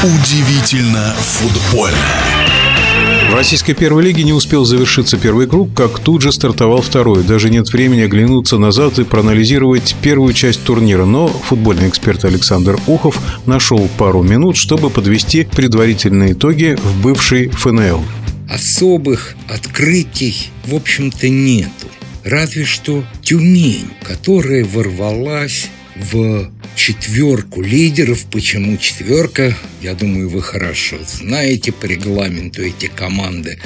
Удивительно футбольно. В российской первой лиге не успел завершиться первый круг, как тут же стартовал второй. Даже нет времени оглянуться назад и проанализировать первую часть турнира. Но футбольный эксперт Александр Ухов нашел пару минут, чтобы подвести предварительные итоги в бывшей ФНЛ. Особых открытий, в общем-то, нету. Разве что Тюмень, которая ворвалась в четверку лидеров. Почему четверка? Я думаю, вы хорошо знаете по регламенту эти команды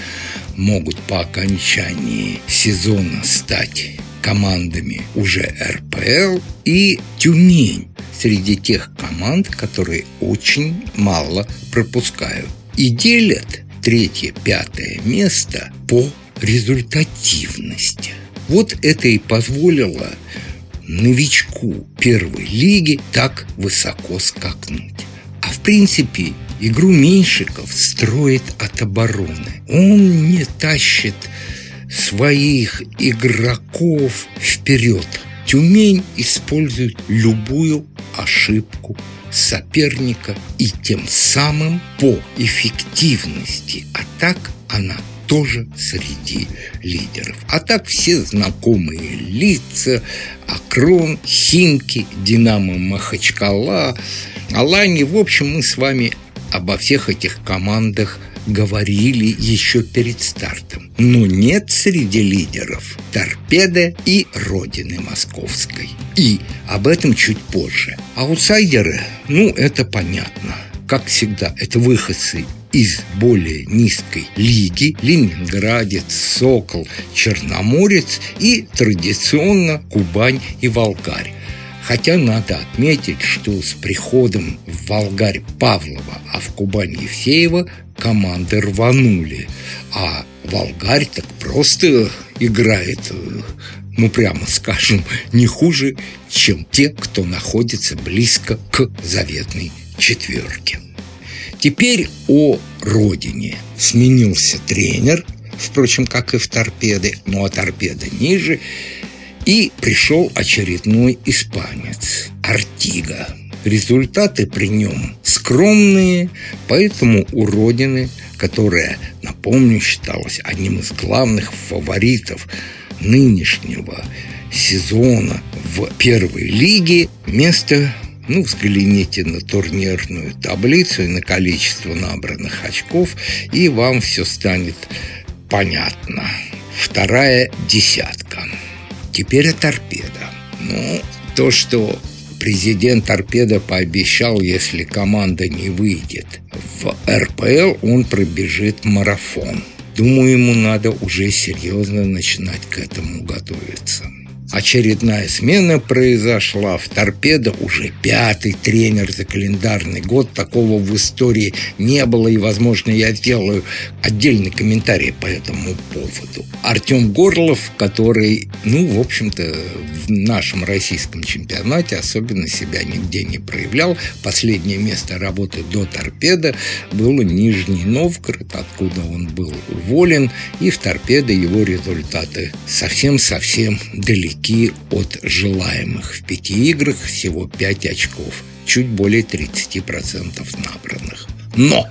могут по окончании сезона стать командами уже РПЛ и Тюмень среди тех команд, которые очень мало пропускают. И делят третье, пятое место по результативности. Вот это и позволило новичку первой лиги так высоко скакнуть. А в принципе игру Меньшиков строит от обороны. Он не тащит своих игроков вперед. Тюмень использует любую ошибку соперника и тем самым по эффективности атак она тоже среди лидеров. А так все знакомые лица, Акрон, Химки, Динамо Махачкала, Алани. В общем, мы с вами обо всех этих командах говорили еще перед стартом. Но нет среди лидеров торпеды и Родины Московской. И об этом чуть позже. Аутсайдеры, ну, это понятно. Как всегда, это выходцы из более низкой лиги Ленинградец, Сокол, Черноморец и традиционно Кубань и Волгарь. Хотя надо отметить, что с приходом в Волгарь Павлова, а в Кубань Евсеева команды рванули. А Волгарь так просто играет, ну прямо скажем, не хуже, чем те, кто находится близко к заветной четверке. Теперь о родине. Сменился тренер, впрочем, как и в торпеды, но а торпеда ниже. И пришел очередной испанец – Артига. Результаты при нем скромные, поэтому у Родины, которая, напомню, считалась одним из главных фаворитов нынешнего сезона в первой лиге, место ну, взгляните на турнирную таблицу и на количество набранных очков, и вам все станет понятно. Вторая десятка. Теперь о торпеда. Ну, то, что президент торпеда пообещал, если команда не выйдет в РПЛ, он пробежит марафон. Думаю, ему надо уже серьезно начинать к этому готовиться. Очередная смена произошла. В «Торпедо» уже пятый тренер за календарный год. Такого в истории не было. И, возможно, я сделаю отдельный комментарий по этому поводу. Артем Горлов, который, ну, в общем-то, в нашем российском чемпионате особенно себя нигде не проявлял. Последнее место работы до «Торпедо» было Нижний Новгород, откуда он был уволен. И в «Торпедо» его результаты совсем-совсем далеки далеки от желаемых. В пяти играх всего 5 очков, чуть более 30% набранных. Но!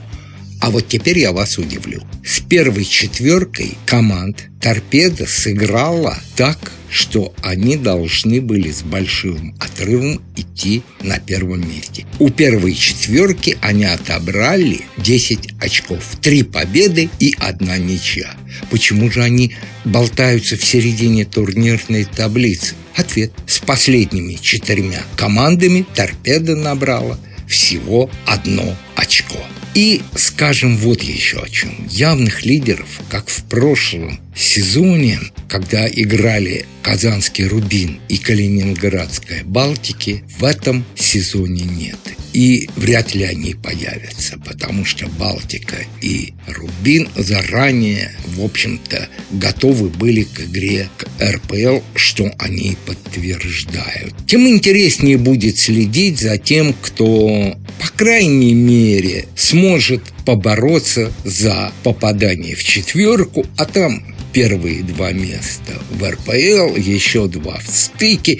А вот теперь я вас удивлю. Первой четверкой команд «Торпеда» сыграла так, что они должны были с большим отрывом идти на первом месте. У первой четверки они отобрали 10 очков. Три победы и одна ничья. Почему же они болтаются в середине турнирной таблицы? Ответ. С последними четырьмя командами торпеда набрала всего одно очко. И скажем вот еще о чем. Явных лидеров, как в прошлом сезоне, когда играли Казанский Рубин и Калининградская Балтики, в этом сезоне нет. И вряд ли они появятся, потому что Балтика и Рубин заранее, в общем-то, готовы были к игре к РПЛ, что они подтверждают. Тем интереснее будет следить за тем, кто, по крайней мере, сможет побороться за попадание в четверку, а там первые два места в РПЛ, еще два в стыке.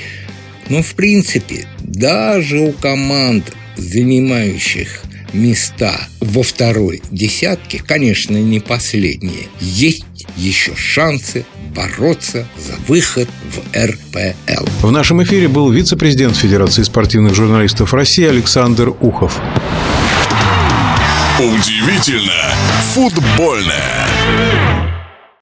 Но, в принципе, даже у команд, занимающих места во второй десятке, конечно, не последние. Есть еще шансы бороться за выход в РПЛ. В нашем эфире был вице-президент Федерации спортивных журналистов России Александр Ухов. Удивительно футбольное.